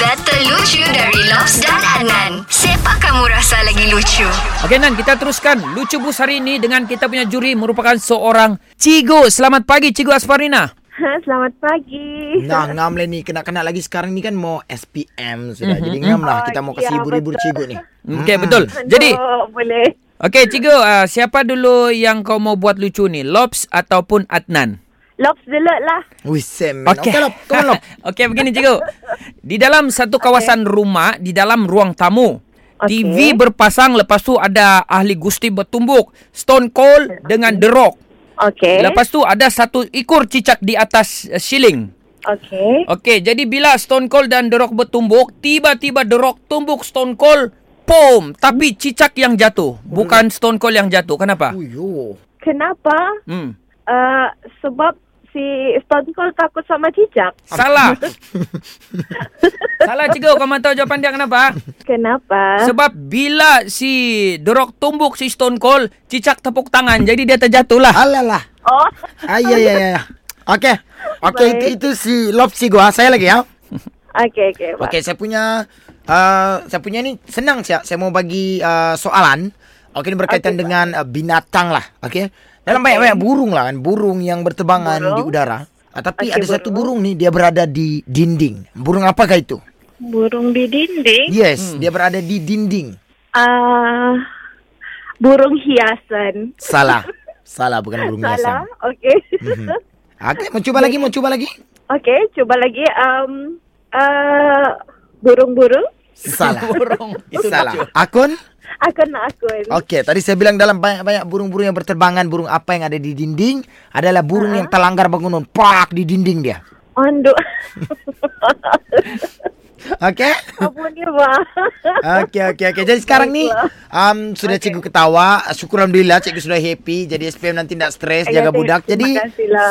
Data lucu dari Lobs dan Adnan. Siapa kamu rasa lagi lucu? Okey Nan, kita teruskan lucu bus hari ini dengan kita punya juri merupakan seorang Cigo. Selamat pagi Cigo Asfarina. Selamat pagi. Nah, ngam lah ni kena-kena lagi sekarang ni kan mau SPM sudah. Mhm. Jadi ngam lah kita mau ya, kasih hibur-hibur betul. cikgu ni. Okey, betul. Jadi, Oh, boleh. okey Cigo, uh, siapa dulu yang kau mau buat lucu ni? Lobs ataupun Adnan? Lobs dulu lah. Wih, semen. Okey. Okey lah, come on lah. Okey, begini Cigo. Di dalam satu kawasan rumah, di dalam ruang tamu, Okey. TV berpasang lepas tu ada ahli gusti bertumbuk, Stone Cold dengan The Rock. Okey. Lepas tu ada satu ekor cicak di atas uh, ceiling. Okey. Okey, jadi bila Stone Cold dan The Rock bertumbuk, tiba-tiba The Rock tumbuk Stone Cold, pom, tapi cicak yang jatuh, bukan Stone Cold yang jatuh. Kenapa? Kenapa? Hmm. Uh, sebab si Stone Cold takut sama cicak. Salah. Salah cikgu, kau mahu tahu jawapan dia kenapa? Kenapa? Sebab bila si Rock tumbuk si Stone Cold, cicak tepuk tangan, jadi dia terjatuh lah. Alah lah. oh. Ah, ya, ya, ya. Okey. Okey, itu, itu si Lop si gua. Saya lagi ya. Okey, okey. Okey, saya punya uh, saya punya ni senang saya. Saya mau bagi uh, soalan. Okey, ini berkaitan Okey, dengan uh, binatang lah. Okey. Dalam banyak-banyak burung lah kan, burung yang berterbangan Burung. di udara. Ah, tapi Okey, ada satu burung. burung ni dia berada di dinding. Burung apakah itu? Burung di dinding. Yes, dia berada di dinding. Uh, burung hiasan. Salah. Salah bukan burung Salah. biasa. Okey. Mhm. Okey, mau cuba lagi, mau cuba lagi? Okey, cuba lagi. Um, uh, burung-burung. Salah. Burung. Itu Salah. lucu. Akun? Akun akun. Okey, tadi saya bilang dalam banyak-banyak burung-burung yang berterbangan, burung apa yang ada di dinding adalah burung yang terlanggar bangunan. Pak di dinding dia. Ondo. Okey? Okey, okey, okey. Jadi sekarang ni um, sudah cikgu ketawa. Syukur Alhamdulillah cikgu sudah happy. Jadi SPM nanti tak stres, jaga budak. Jadi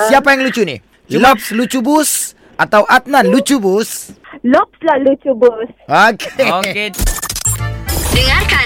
siapa yang lucu ni? Lobs lucu bus atau Adnan lucu bus? Lobs lah lucu, bos. Okey. Okey. Dengarkan